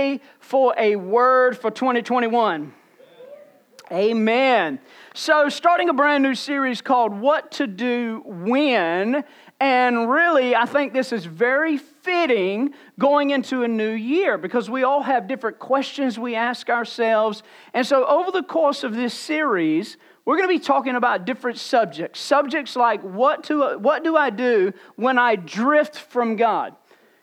ready for a word for 2021? Amen. So, starting a brand new series called What to Do When. And really, I think this is very fitting going into a new year because we all have different questions we ask ourselves. And so, over the course of this series, we're going to be talking about different subjects. Subjects like what, to, what do I do when I drift from God?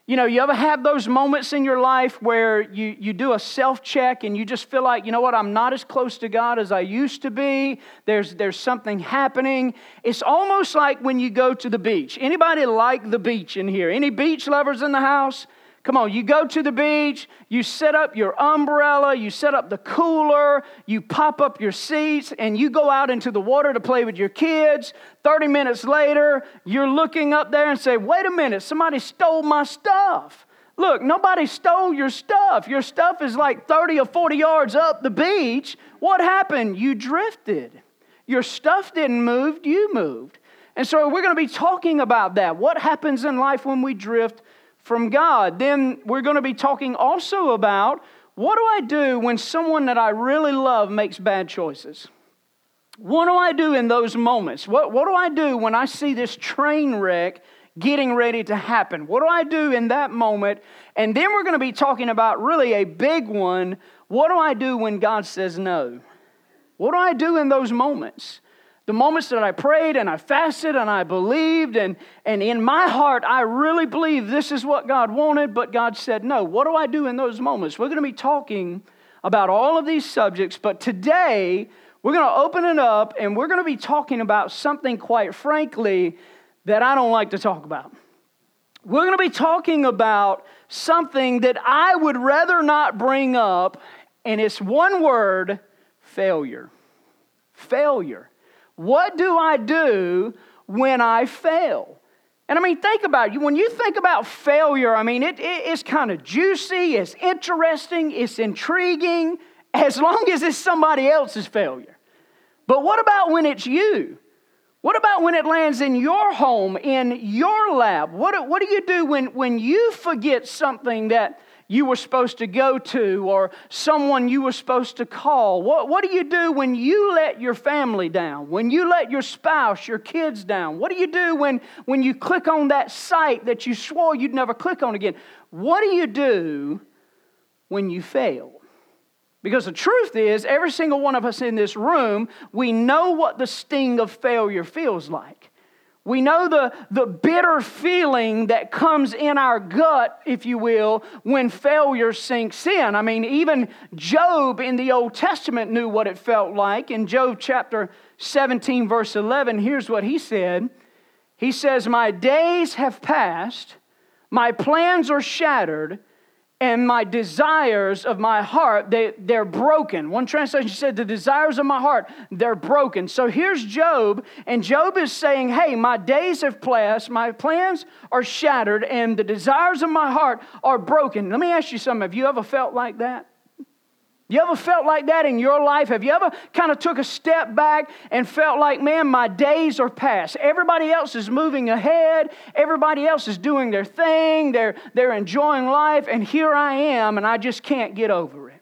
You know, you ever have those moments in your life where you, you do a self check and you just feel like, you know what, I'm not as close to God as I used to be. There's, there's something happening. It's almost like when you go to the beach. Anybody like the beach in here? Any beach lovers in the house? Come on, you go to the beach, you set up your umbrella, you set up the cooler, you pop up your seats, and you go out into the water to play with your kids. 30 minutes later, you're looking up there and say, Wait a minute, somebody stole my stuff. Look, nobody stole your stuff. Your stuff is like 30 or 40 yards up the beach. What happened? You drifted. Your stuff didn't move, you moved. And so we're going to be talking about that. What happens in life when we drift from God. Then we're going to be talking also about what do I do when someone that I really love makes bad choices? What do I do in those moments? What, what do I do when I see this train wreck getting ready to happen? What do I do in that moment? And then we're going to be talking about really a big one. What do I do when God says no? What do I do in those moments? The moments that I prayed and I fasted and I believed, and, and in my heart, I really believe this is what God wanted, but God said no. What do I do in those moments? We're going to be talking about all of these subjects, but today we're going to open it up and we're going to be talking about something, quite frankly, that I don't like to talk about. We're going to be talking about something that I would rather not bring up, and it's one word failure. Failure. What do I do when I fail? And I mean, think about it. When you think about failure, I mean, it, it, it's kind of juicy, it's interesting, it's intriguing, as long as it's somebody else's failure. But what about when it's you? What about when it lands in your home, in your lab? What, what do you do when, when you forget something that you were supposed to go to or someone you were supposed to call? What, what do you do when you let your family down? When you let your spouse, your kids down? What do you do when, when you click on that site that you swore you'd never click on again? What do you do when you fail? Because the truth is, every single one of us in this room, we know what the sting of failure feels like. We know the, the bitter feeling that comes in our gut, if you will, when failure sinks in. I mean, even Job in the Old Testament knew what it felt like. In Job chapter 17, verse 11, here's what he said He says, My days have passed, my plans are shattered, and my desires of my heart they, they're broken. One translation said the desires of my heart they're broken. So here's Job and Job is saying hey my days have passed my plans are shattered and the desires of my heart are broken. Let me ask you something. Have you ever felt like that you ever felt like that in your life? Have you ever kind of took a step back and felt like, man, my days are past? Everybody else is moving ahead. Everybody else is doing their thing. They're, they're enjoying life. And here I am, and I just can't get over it.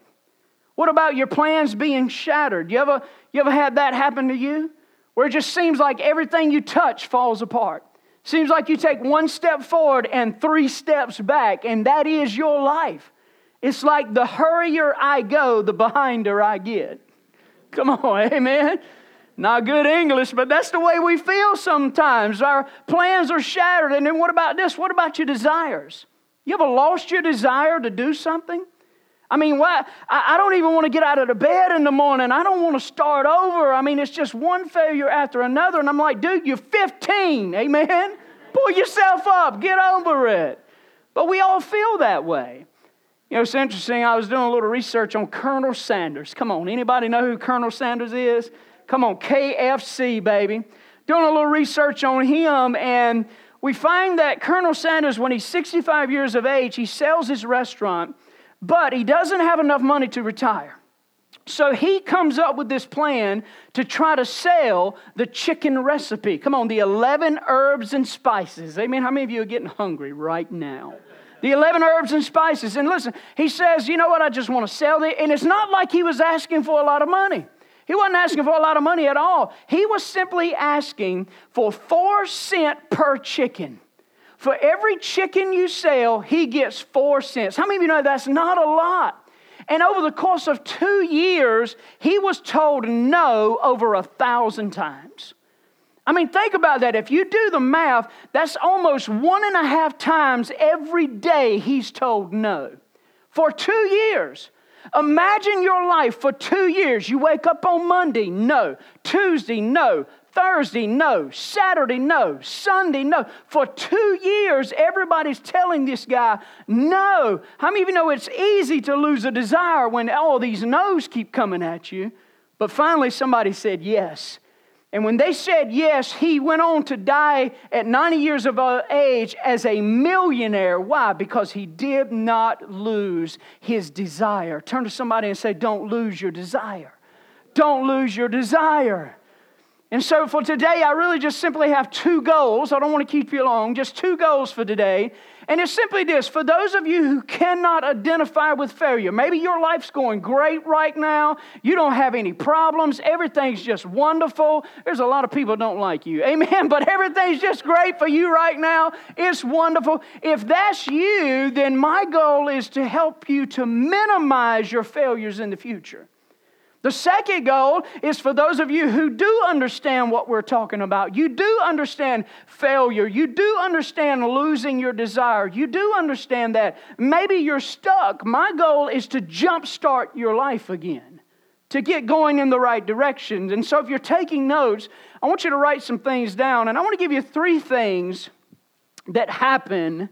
What about your plans being shattered? You ever, you ever had that happen to you? Where it just seems like everything you touch falls apart. Seems like you take one step forward and three steps back, and that is your life. It's like the hurrier I go, the behinder I get. Come on, amen. Not good English, but that's the way we feel sometimes. Our plans are shattered. And then what about this? What about your desires? You ever lost your desire to do something? I mean, why? I don't even want to get out of the bed in the morning. I don't want to start over. I mean, it's just one failure after another. And I'm like, dude, you're 15. Amen? Pull yourself up. Get over it. But we all feel that way. You know, it's interesting. I was doing a little research on Colonel Sanders. Come on, anybody know who Colonel Sanders is? Come on, KFC, baby. Doing a little research on him, and we find that Colonel Sanders, when he's 65 years of age, he sells his restaurant, but he doesn't have enough money to retire. So he comes up with this plan to try to sell the chicken recipe. Come on, the 11 herbs and spices. Amen. How many of you are getting hungry right now? The 11 herbs and spices. And listen, he says, you know what, I just want to sell it. And it's not like he was asking for a lot of money. He wasn't asking for a lot of money at all. He was simply asking for four cent per chicken. For every chicken you sell, he gets four cents. How many of you know that's not a lot? And over the course of two years, he was told no over a thousand times. I mean, think about that. If you do the math, that's almost one and a half times every day he's told no for two years. Imagine your life for two years. You wake up on Monday, no. Tuesday, no. Thursday, no. Saturday, no. Sunday, no. For two years, everybody's telling this guy no. How many of you know it's easy to lose a desire when all these no's keep coming at you? But finally, somebody said yes. And when they said yes, he went on to die at 90 years of uh, age as a millionaire. Why? Because he did not lose his desire. Turn to somebody and say, Don't lose your desire. Don't lose your desire. And so for today, I really just simply have two goals. I don't want to keep you long, just two goals for today. And it's simply this for those of you who cannot identify with failure, maybe your life's going great right now, you don't have any problems, everything's just wonderful. There's a lot of people don't like you, amen, but everything's just great for you right now. It's wonderful. If that's you, then my goal is to help you to minimize your failures in the future. The second goal is for those of you who do understand what we're talking about. You do understand failure. You do understand losing your desire. You do understand that maybe you're stuck. My goal is to jumpstart your life again, to get going in the right direction. And so if you're taking notes, I want you to write some things down. And I want to give you three things that happen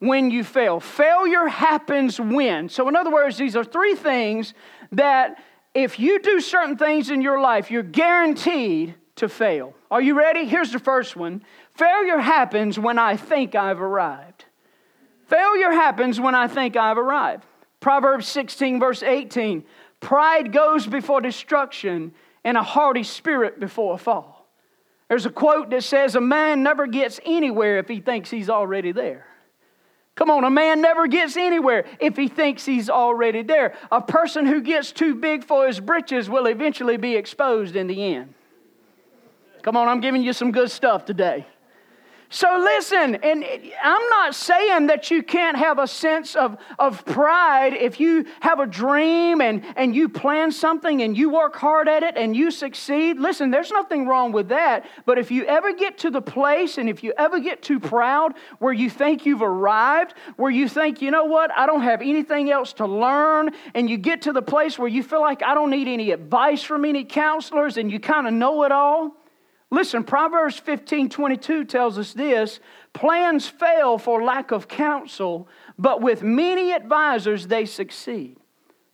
when you fail. Failure happens when. So, in other words, these are three things that if you do certain things in your life, you're guaranteed to fail. Are you ready? Here's the first one Failure happens when I think I've arrived. Failure happens when I think I've arrived. Proverbs 16, verse 18 Pride goes before destruction, and a haughty spirit before a fall. There's a quote that says, A man never gets anywhere if he thinks he's already there. Come on, a man never gets anywhere if he thinks he's already there. A person who gets too big for his britches will eventually be exposed in the end. Come on, I'm giving you some good stuff today. So listen, and I'm not saying that you can't have a sense of, of pride if you have a dream and, and you plan something and you work hard at it and you succeed. Listen, there's nothing wrong with that. But if you ever get to the place and if you ever get too proud where you think you've arrived, where you think, you know what, I don't have anything else to learn, and you get to the place where you feel like I don't need any advice from any counselors and you kind of know it all, Listen, Proverbs 15 22 tells us this plans fail for lack of counsel, but with many advisors they succeed.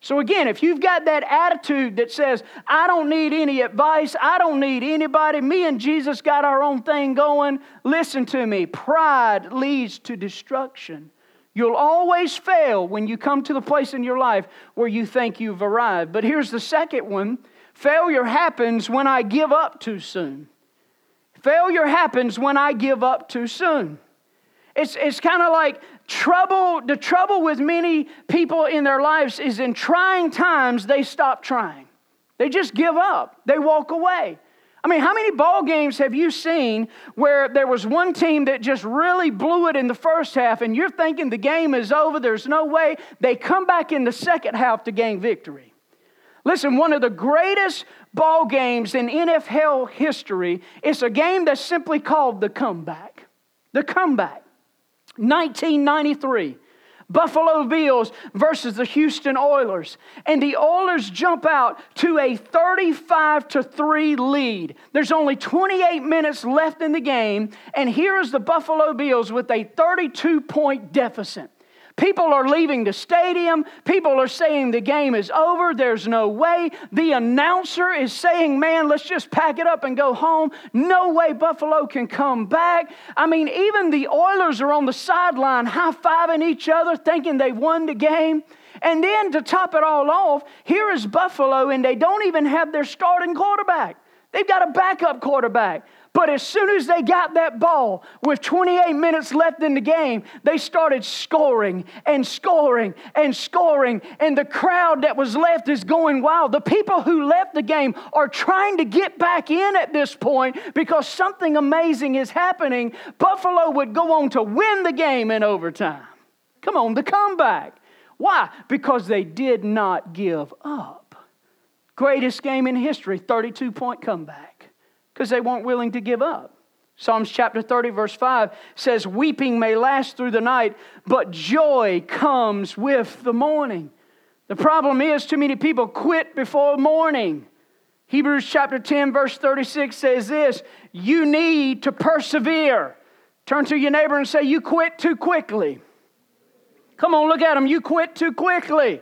So, again, if you've got that attitude that says, I don't need any advice, I don't need anybody, me and Jesus got our own thing going, listen to me. Pride leads to destruction. You'll always fail when you come to the place in your life where you think you've arrived. But here's the second one failure happens when I give up too soon. Failure happens when I give up too soon. It's, it's kind of like trouble. The trouble with many people in their lives is in trying times, they stop trying. They just give up, they walk away. I mean, how many ball games have you seen where there was one team that just really blew it in the first half and you're thinking the game is over, there's no way? They come back in the second half to gain victory. Listen, one of the greatest ball games in NFL history It's a game that's simply called the comeback. The comeback. 1993. Buffalo Bills versus the Houston Oilers. And the Oilers jump out to a 35 to 3 lead. There's only 28 minutes left in the game, and here is the Buffalo Bills with a 32 point deficit. People are leaving the stadium. People are saying the game is over. There's no way. The announcer is saying, man, let's just pack it up and go home. No way Buffalo can come back. I mean, even the Oilers are on the sideline high fiving each other, thinking they won the game. And then to top it all off, here is Buffalo, and they don't even have their starting quarterback. They've got a backup quarterback. But as soon as they got that ball with 28 minutes left in the game, they started scoring and scoring and scoring. And the crowd that was left is going wild. The people who left the game are trying to get back in at this point because something amazing is happening. Buffalo would go on to win the game in overtime. Come on, the comeback. Why? Because they did not give up. Greatest game in history, 32 point comeback, because they weren't willing to give up. Psalms chapter 30, verse 5 says, Weeping may last through the night, but joy comes with the morning. The problem is, too many people quit before morning. Hebrews chapter 10, verse 36 says this You need to persevere. Turn to your neighbor and say, You quit too quickly. Come on, look at him. You quit too quickly.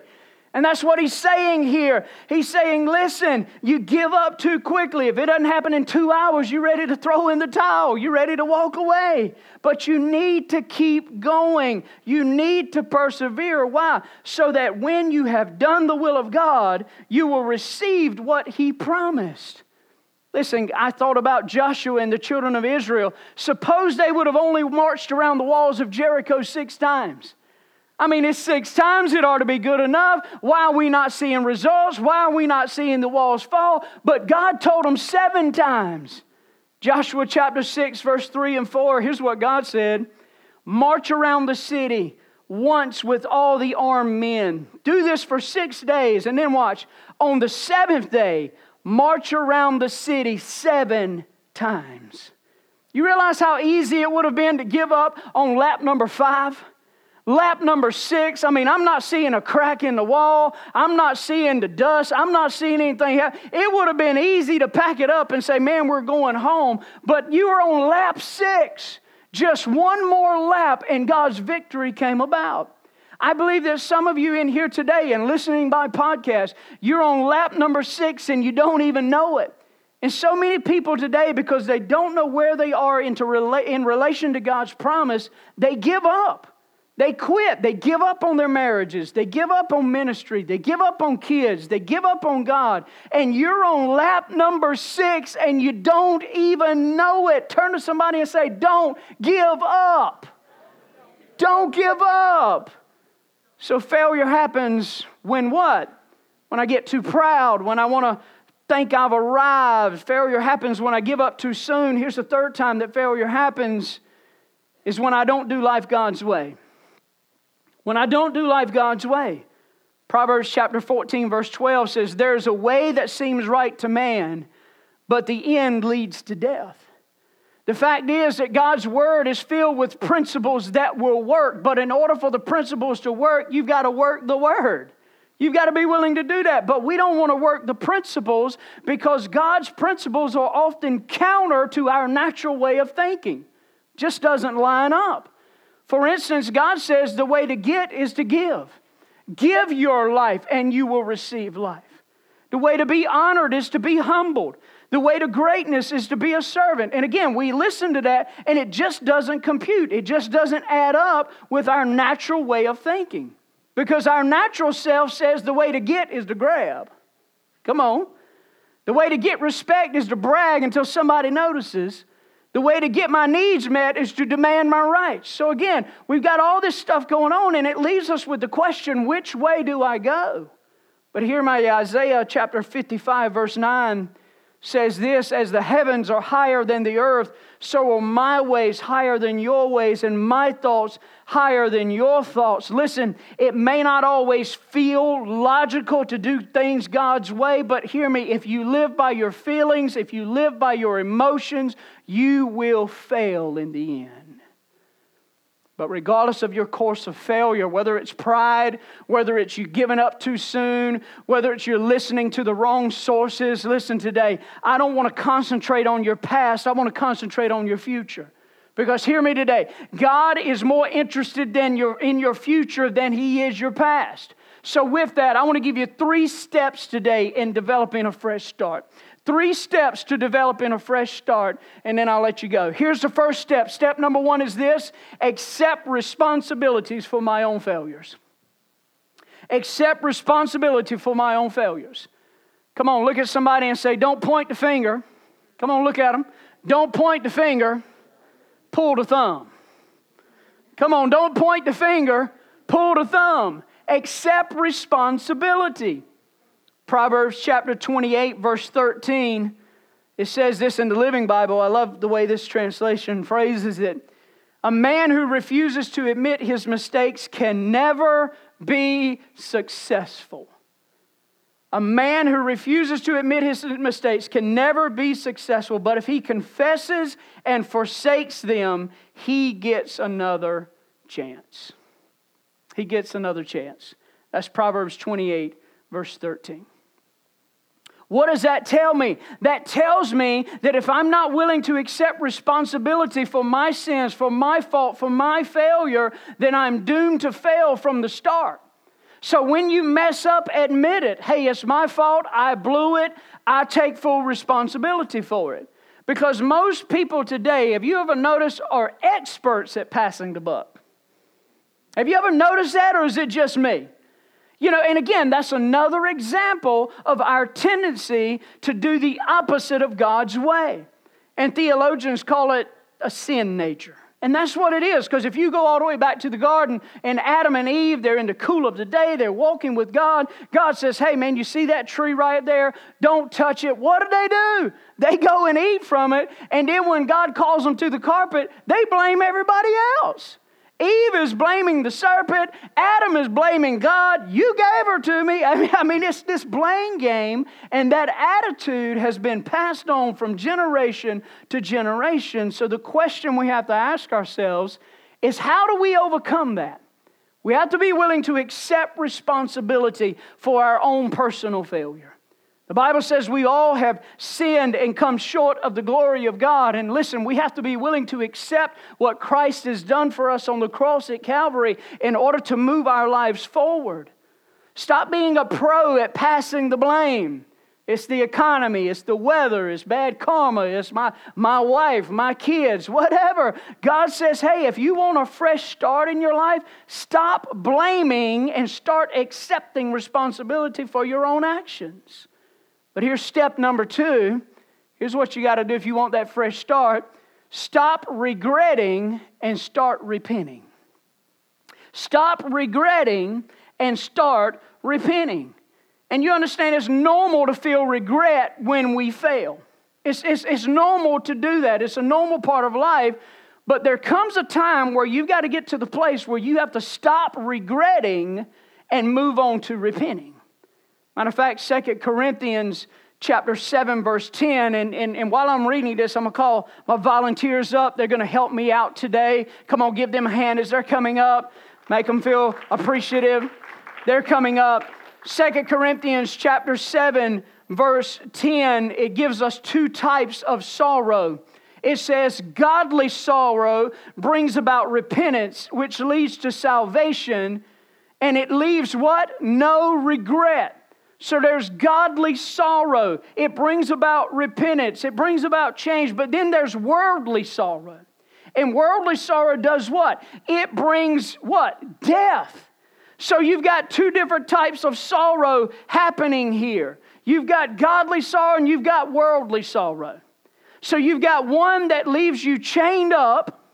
And that's what he's saying here. He's saying, listen, you give up too quickly. If it doesn't happen in two hours, you're ready to throw in the towel. You're ready to walk away. But you need to keep going. You need to persevere. Why? So that when you have done the will of God, you will receive what he promised. Listen, I thought about Joshua and the children of Israel. Suppose they would have only marched around the walls of Jericho six times. I mean, it's six times, it ought to be good enough. Why are we not seeing results? Why are we not seeing the walls fall? But God told them seven times. Joshua chapter 6, verse 3 and 4, here's what God said March around the city once with all the armed men. Do this for six days, and then watch. On the seventh day, march around the city seven times. You realize how easy it would have been to give up on lap number five? Lap number six, I mean, I'm not seeing a crack in the wall. I'm not seeing the dust. I'm not seeing anything. It would have been easy to pack it up and say, man, we're going home. But you were on lap six. Just one more lap, and God's victory came about. I believe there's some of you in here today and listening by podcast, you're on lap number six and you don't even know it. And so many people today, because they don't know where they are into in relation to God's promise, they give up. They quit. They give up on their marriages. They give up on ministry. They give up on kids. They give up on God. And you're on lap number six and you don't even know it. Turn to somebody and say, Don't give up. Don't give up. So failure happens when what? When I get too proud, when I want to think I've arrived. Failure happens when I give up too soon. Here's the third time that failure happens is when I don't do life God's way when I don't do life God's way. Proverbs chapter 14, verse 12 says, There's a way that seems right to man, but the end leads to death. The fact is that God's word is filled with principles that will work, but in order for the principles to work, you've got to work the word. You've got to be willing to do that. But we don't want to work the principles because God's principles are often counter to our natural way of thinking. Just doesn't line up. For instance, God says the way to get is to give. Give your life and you will receive life. The way to be honored is to be humbled. The way to greatness is to be a servant. And again, we listen to that and it just doesn't compute. It just doesn't add up with our natural way of thinking. Because our natural self says the way to get is to grab. Come on. The way to get respect is to brag until somebody notices. The way to get my needs met is to demand my rights. So again, we've got all this stuff going on, and it leaves us with the question which way do I go? But here, my Isaiah chapter 55, verse 9 says this As the heavens are higher than the earth, so are my ways higher than your ways, and my thoughts higher than your thoughts. Listen, it may not always feel logical to do things God's way, but hear me if you live by your feelings, if you live by your emotions, you will fail in the end. But regardless of your course of failure, whether it's pride, whether it's you giving up too soon, whether it's you're listening to the wrong sources, listen today. I don't want to concentrate on your past, I want to concentrate on your future. Because hear me today, God is more interested than your, in your future than He is your past. So, with that, I want to give you three steps today in developing a fresh start. Three steps to developing a fresh start, and then I'll let you go. Here's the first step. Step number one is this accept responsibilities for my own failures. Accept responsibility for my own failures. Come on, look at somebody and say, Don't point the finger. Come on, look at them. Don't point the finger, pull the thumb. Come on, don't point the finger, pull the thumb. Accept responsibility. Proverbs chapter 28, verse 13, it says this in the Living Bible. I love the way this translation phrases it. A man who refuses to admit his mistakes can never be successful. A man who refuses to admit his mistakes can never be successful, but if he confesses and forsakes them, he gets another chance. He gets another chance. That's Proverbs 28, verse 13. What does that tell me? That tells me that if I'm not willing to accept responsibility for my sins, for my fault, for my failure, then I'm doomed to fail from the start. So when you mess up, admit it. Hey, it's my fault. I blew it. I take full responsibility for it. Because most people today, have you ever noticed, are experts at passing the buck? Have you ever noticed that, or is it just me? You know, and again, that's another example of our tendency to do the opposite of God's way. And theologians call it a sin nature. And that's what it is, because if you go all the way back to the garden and Adam and Eve, they're in the cool of the day, they're walking with God. God says, Hey, man, you see that tree right there? Don't touch it. What do they do? They go and eat from it. And then when God calls them to the carpet, they blame everybody else. Eve is blaming the serpent. Adam is blaming God. You gave her to me. I mean, it's this blame game, and that attitude has been passed on from generation to generation. So the question we have to ask ourselves is how do we overcome that? We have to be willing to accept responsibility for our own personal failure. The Bible says we all have sinned and come short of the glory of God. And listen, we have to be willing to accept what Christ has done for us on the cross at Calvary in order to move our lives forward. Stop being a pro at passing the blame. It's the economy, it's the weather, it's bad karma, it's my, my wife, my kids, whatever. God says, hey, if you want a fresh start in your life, stop blaming and start accepting responsibility for your own actions. But here's step number two. Here's what you got to do if you want that fresh start stop regretting and start repenting. Stop regretting and start repenting. And you understand it's normal to feel regret when we fail. It's, it's, it's normal to do that, it's a normal part of life. But there comes a time where you've got to get to the place where you have to stop regretting and move on to repenting. Matter of fact, Second Corinthians chapter 7, verse 10. And, and, and while I'm reading this, I'm going to call my volunteers up. They're going to help me out today. Come on, give them a hand as they're coming up. Make them feel appreciative. They're coming up. Second Corinthians chapter 7, verse 10, it gives us two types of sorrow. It says, Godly sorrow brings about repentance, which leads to salvation, and it leaves what? No regret. So there's godly sorrow. It brings about repentance. It brings about change. But then there's worldly sorrow. And worldly sorrow does what? It brings what? Death. So you've got two different types of sorrow happening here. You've got godly sorrow and you've got worldly sorrow. So you've got one that leaves you chained up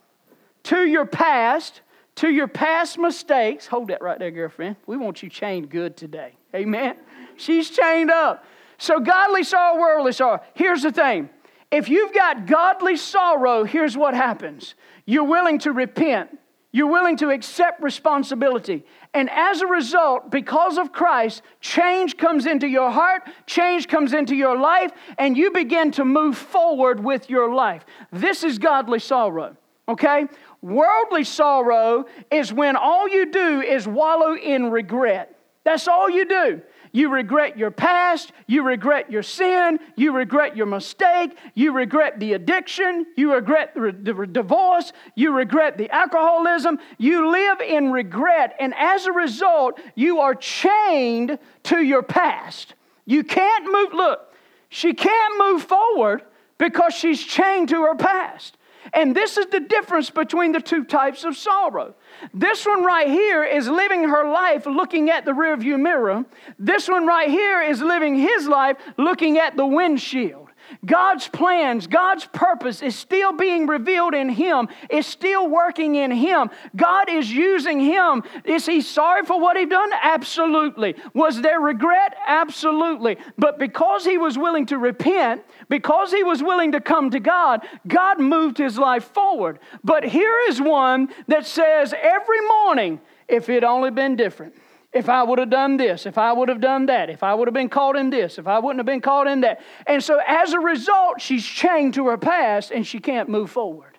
to your past, to your past mistakes. Hold that right there, girlfriend. We want you chained good today. Amen. She's chained up. So, godly sorrow, worldly sorrow. Here's the thing if you've got godly sorrow, here's what happens you're willing to repent, you're willing to accept responsibility. And as a result, because of Christ, change comes into your heart, change comes into your life, and you begin to move forward with your life. This is godly sorrow, okay? Worldly sorrow is when all you do is wallow in regret. That's all you do. You regret your past. You regret your sin. You regret your mistake. You regret the addiction. You regret the, the divorce. You regret the alcoholism. You live in regret. And as a result, you are chained to your past. You can't move. Look, she can't move forward because she's chained to her past. And this is the difference between the two types of sorrow. This one right here is living her life looking at the rearview mirror. This one right here is living his life looking at the windshield. God's plans, God's purpose is still being revealed in him, is still working in him. God is using him. Is he sorry for what he done? Absolutely. Was there regret? Absolutely. But because he was willing to repent, because he was willing to come to God, God moved his life forward. But here is one that says every morning, if it only been different if I would have done this, if I would have done that, if I would have been caught in this, if I wouldn't have been caught in that. And so as a result, she's chained to her past and she can't move forward.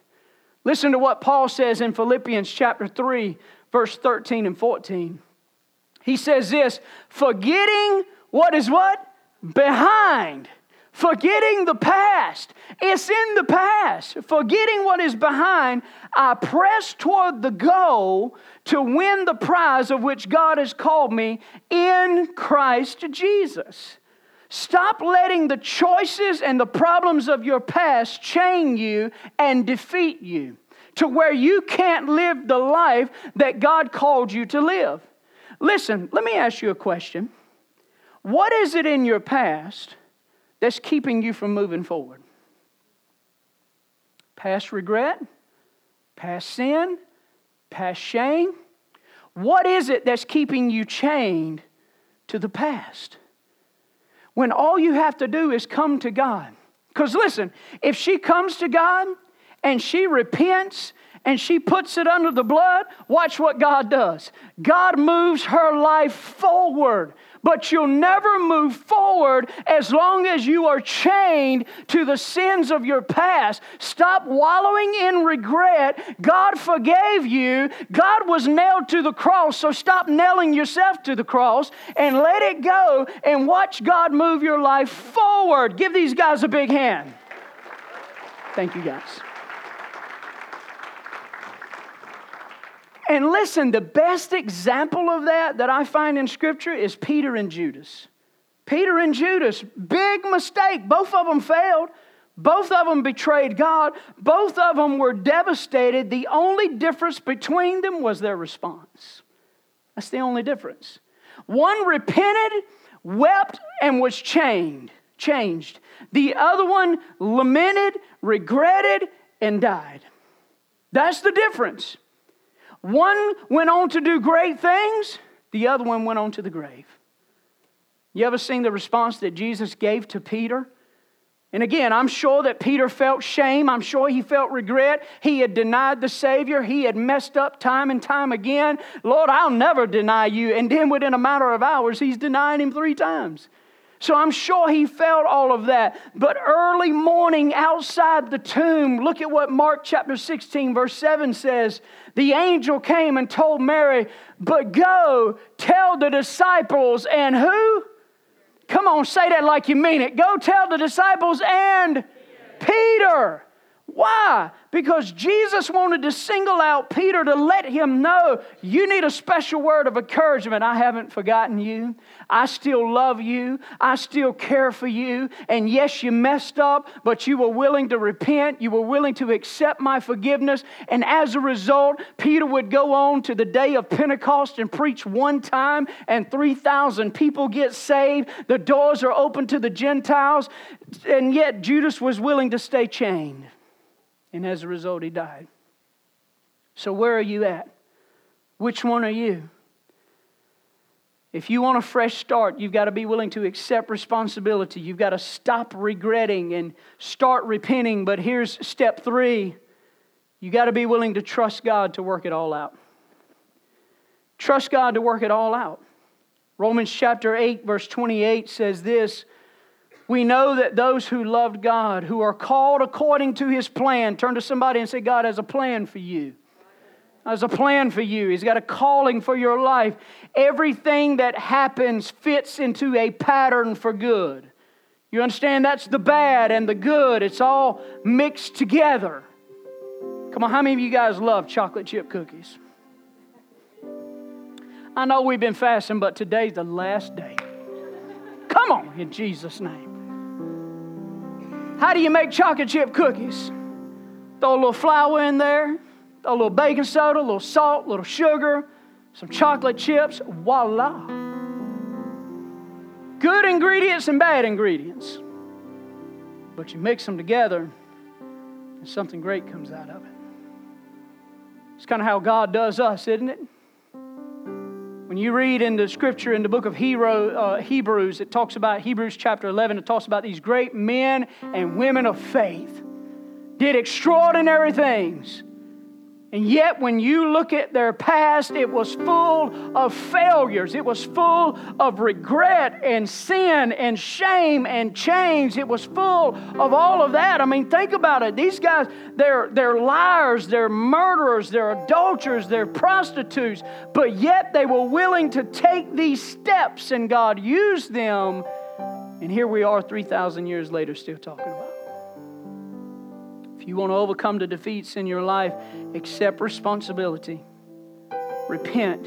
Listen to what Paul says in Philippians chapter 3, verse 13 and 14. He says this forgetting what is what? Behind Forgetting the past. It's in the past. Forgetting what is behind, I press toward the goal to win the prize of which God has called me in Christ Jesus. Stop letting the choices and the problems of your past chain you and defeat you to where you can't live the life that God called you to live. Listen, let me ask you a question. What is it in your past that's keeping you from moving forward? Past regret, past sin, past shame. What is it that's keeping you chained to the past? When all you have to do is come to God. Because listen, if she comes to God and she repents and she puts it under the blood, watch what God does. God moves her life forward but you'll never move forward as long as you are chained to the sins of your past. Stop wallowing in regret. God forgave you. God was nailed to the cross, so stop nailing yourself to the cross and let it go and watch God move your life forward. Give these guys a big hand. Thank you, guys. And listen, the best example of that that I find in Scripture is Peter and Judas. Peter and Judas, big mistake. Both of them failed. Both of them betrayed God. Both of them were devastated. The only difference between them was their response. That's the only difference. One repented, wept, and was chained, changed. The other one lamented, regretted, and died. That's the difference. One went on to do great things, the other one went on to the grave. You ever seen the response that Jesus gave to Peter? And again, I'm sure that Peter felt shame. I'm sure he felt regret. He had denied the Savior. He had messed up time and time again. Lord, I'll never deny you. And then within a matter of hours, he's denying him three times. So I'm sure he felt all of that. But early morning outside the tomb, look at what Mark chapter 16, verse 7 says. The angel came and told Mary, But go tell the disciples and who? Come on, say that like you mean it. Go tell the disciples and Peter. Why? Because Jesus wanted to single out Peter to let him know you need a special word of encouragement. I haven't forgotten you. I still love you. I still care for you. And yes, you messed up, but you were willing to repent. You were willing to accept my forgiveness. And as a result, Peter would go on to the day of Pentecost and preach one time, and 3,000 people get saved. The doors are open to the Gentiles. And yet, Judas was willing to stay chained. And as a result, he died. So, where are you at? Which one are you? If you want a fresh start, you've got to be willing to accept responsibility. You've got to stop regretting and start repenting. But here's step three you got to be willing to trust God to work it all out. Trust God to work it all out. Romans chapter 8, verse 28 says this we know that those who loved God, who are called according to his plan, turn to somebody and say, God has a plan for you. Has a plan for you. He's got a calling for your life. Everything that happens fits into a pattern for good. You understand? That's the bad and the good. It's all mixed together. Come on, how many of you guys love chocolate chip cookies? I know we've been fasting, but today's the last day. Come on, in Jesus' name. How do you make chocolate chip cookies? Throw a little flour in there, throw a little baking soda, a little salt, a little sugar, some chocolate chips. Voila. Good ingredients and bad ingredients. But you mix them together, and something great comes out of it. It's kind of how God does us, isn't it? When you read in the scripture in the book of uh, Hebrews, it talks about Hebrews chapter 11, it talks about these great men and women of faith did extraordinary things. And yet, when you look at their past, it was full of failures. It was full of regret and sin and shame and change. It was full of all of that. I mean, think about it. These guys, they're, they're liars, they're murderers, they're adulterers, they're prostitutes, but yet they were willing to take these steps, and God used them. And here we are 3,000 years later, still talking about it. If you want to overcome the defeats in your life, accept responsibility, repent,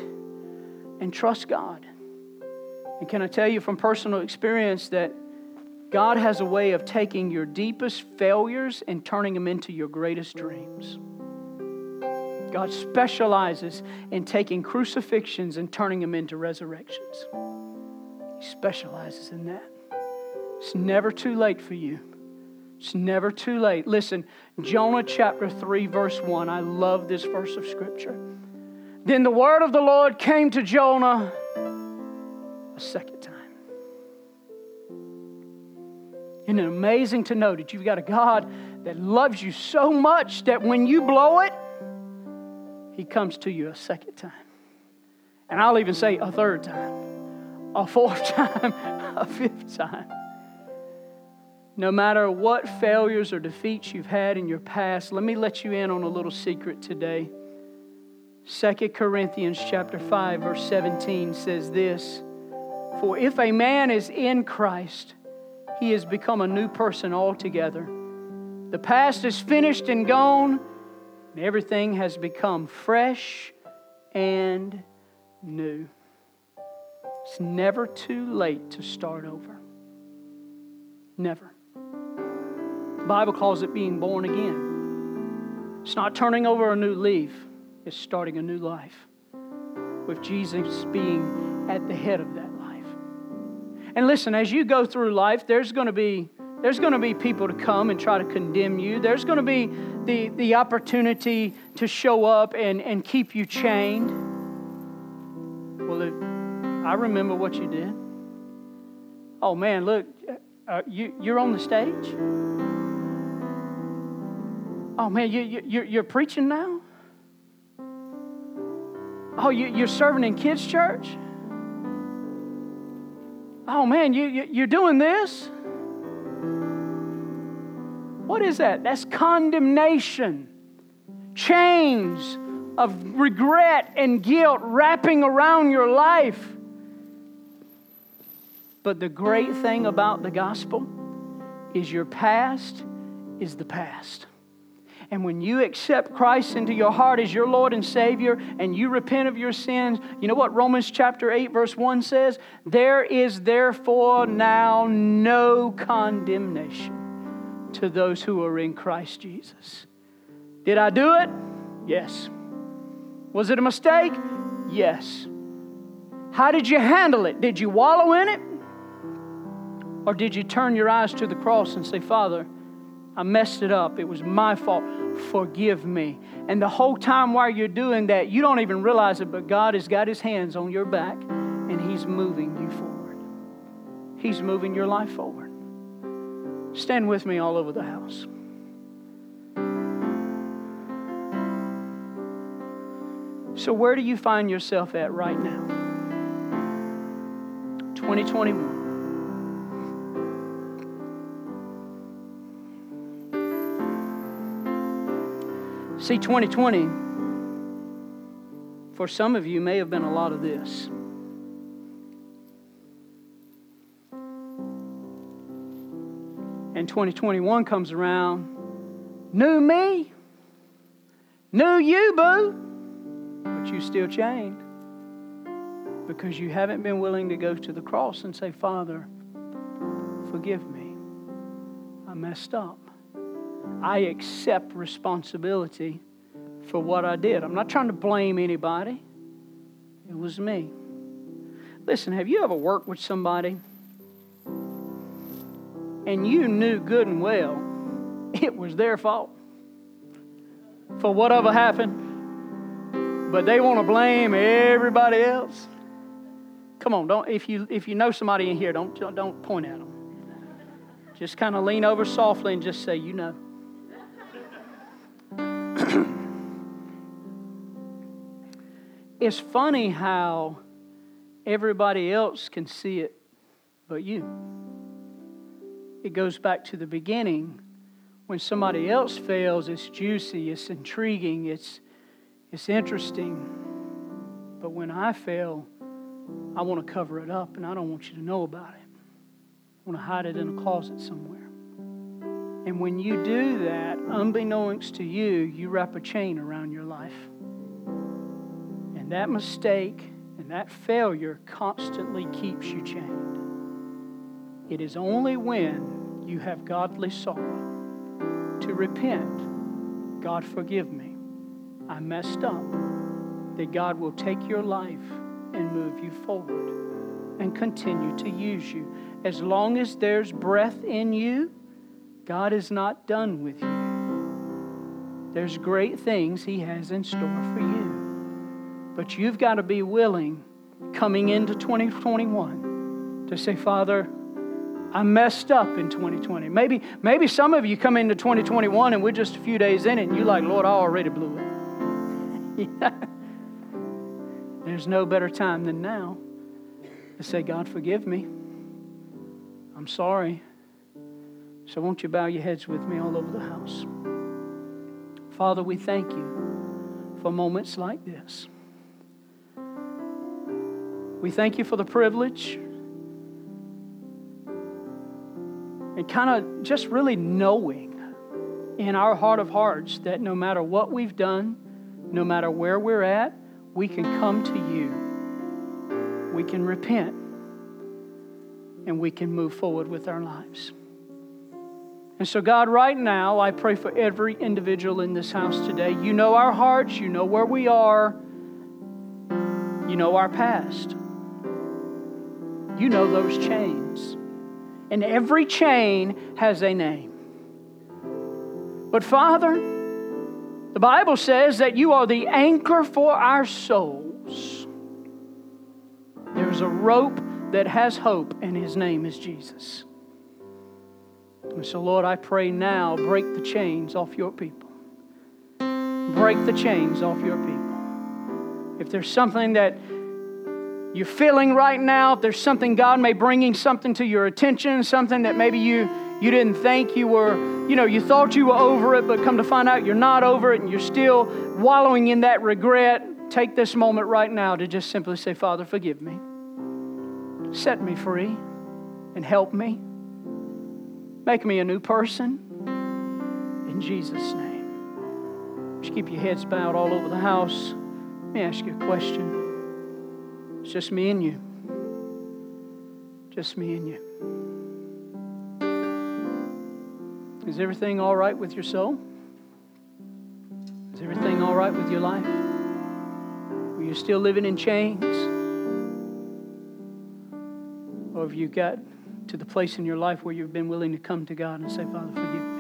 and trust God. And can I tell you from personal experience that God has a way of taking your deepest failures and turning them into your greatest dreams? God specializes in taking crucifixions and turning them into resurrections. He specializes in that. It's never too late for you. It's never too late. Listen, Jonah chapter 3, verse 1. I love this verse of Scripture. Then the word of the Lord came to Jonah a second time. Isn't it amazing to know that you've got a God that loves you so much that when you blow it, He comes to you a second time. And I'll even say a third time, a fourth time, a fifth time. No matter what failures or defeats you've had in your past, let me let you in on a little secret today. 2 Corinthians chapter 5 verse 17 says this, "For if a man is in Christ, he has become a new person altogether. The past is finished and gone, and everything has become fresh and new." It's never too late to start over. Never. The Bible calls it being born again. It's not turning over a new leaf, it's starting a new life with Jesus being at the head of that life. And listen, as you go through life, there's going to be there's going to be people to come and try to condemn you. There's going to be the, the opportunity to show up and, and keep you chained. Well, I remember what you did. Oh man, look, uh, you, you're on the stage. Oh man, you, you, you're preaching now? Oh, you, you're serving in kids' church? Oh man, you, you, you're doing this? What is that? That's condemnation, chains of regret and guilt wrapping around your life. But the great thing about the gospel is your past is the past. And when you accept Christ into your heart as your Lord and Savior and you repent of your sins, you know what Romans chapter 8, verse 1 says? There is therefore now no condemnation to those who are in Christ Jesus. Did I do it? Yes. Was it a mistake? Yes. How did you handle it? Did you wallow in it? Or did you turn your eyes to the cross and say, Father, I messed it up. It was my fault. Forgive me. And the whole time while you're doing that, you don't even realize it, but God has got His hands on your back and He's moving you forward. He's moving your life forward. Stand with me all over the house. So, where do you find yourself at right now? 2021. See, 2020, for some of you, may have been a lot of this. And 2021 comes around, new me, new you, boo, but you still chained because you haven't been willing to go to the cross and say, Father, forgive me. I messed up. I accept responsibility for what I did. I'm not trying to blame anybody, it was me. Listen, have you ever worked with somebody and you knew good and well it was their fault for whatever happened, but they want to blame everybody else. Come on, don't if you if you know somebody in here, don't don't point at them. Just kind of lean over softly and just say, "You know." It's funny how everybody else can see it but you. It goes back to the beginning. When somebody else fails, it's juicy, it's intriguing, it's, it's interesting. But when I fail, I want to cover it up and I don't want you to know about it. I want to hide it in a closet somewhere. And when you do that, unbeknownst to you, you wrap a chain around your life. And that mistake and that failure constantly keeps you chained. It is only when you have godly sorrow to repent, God, forgive me. I messed up. That God will take your life and move you forward and continue to use you. As long as there's breath in you, God is not done with you. There's great things He has in store for you. But you've got to be willing coming into 2021 to say, Father, I messed up in 2020. Maybe, maybe some of you come into 2021 and we're just a few days in it and you're like, Lord, I already blew it. yeah. There's no better time than now to say, God, forgive me. I'm sorry. So won't you bow your heads with me all over the house? Father, we thank you for moments like this. We thank you for the privilege and kind of just really knowing in our heart of hearts that no matter what we've done, no matter where we're at, we can come to you. We can repent and we can move forward with our lives. And so, God, right now, I pray for every individual in this house today. You know our hearts, you know where we are, you know our past, you know those chains. And every chain has a name. But, Father, the Bible says that you are the anchor for our souls. There's a rope that has hope, and his name is Jesus. And so, Lord, I pray now, break the chains off your people. Break the chains off your people. If there's something that you're feeling right now, if there's something God may bringing something to your attention, something that maybe you you didn't think you were, you know, you thought you were over it, but come to find out you're not over it and you're still wallowing in that regret, take this moment right now to just simply say, Father, forgive me. Set me free and help me. Make me a new person. In Jesus' name. Just keep your heads bowed all over the house. Let me ask you a question. It's just me and you. Just me and you. Is everything all right with your soul? Is everything all right with your life? Are you still living in chains? Or have you got to the place in your life where you've been willing to come to God and say, Father, forgive me.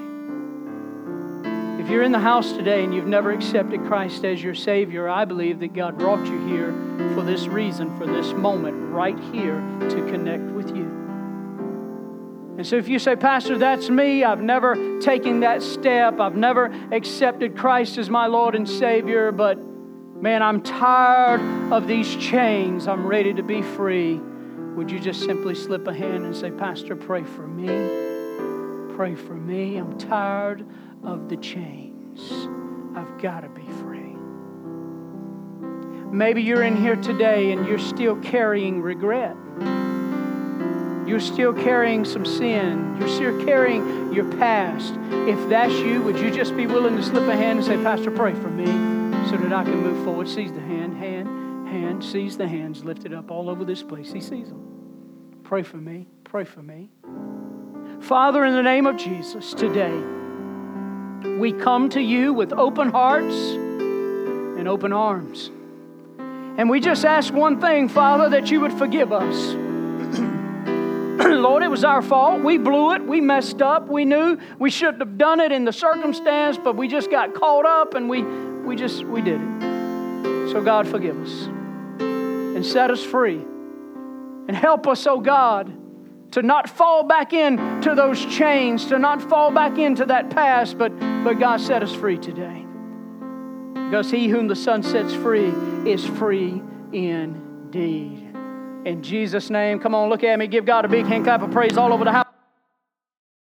If you're in the house today and you've never accepted Christ as your Savior, I believe that God brought you here for this reason, for this moment, right here to connect with you. And so if you say, Pastor, that's me, I've never taken that step, I've never accepted Christ as my Lord and Savior, but man, I'm tired of these chains, I'm ready to be free would you just simply slip a hand and say, Pastor, pray for me? Pray for me. I'm tired of the chains. I've got to be free. Maybe you're in here today and you're still carrying regret. You're still carrying some sin. You're still carrying your past. If that's you, would you just be willing to slip a hand and say, Pastor, pray for me so that I can move forward? Seize the hand, hand hand, seize the hands lifted up all over this place. He sees them. Pray for me. Pray for me. Father, in the name of Jesus, today, we come to you with open hearts and open arms. And we just ask one thing, Father, that you would forgive us. Lord, it was our fault. We blew it. We messed up. We knew we shouldn't have done it in the circumstance, but we just got caught up and we, we just, we did it. So, God, forgive us and set us free. And help us, oh God, to not fall back into those chains, to not fall back into that past, but, but God set us free today. Because he whom the Son sets free is free indeed. In Jesus' name, come on, look at me. Give God a big hand clap of praise all over the house.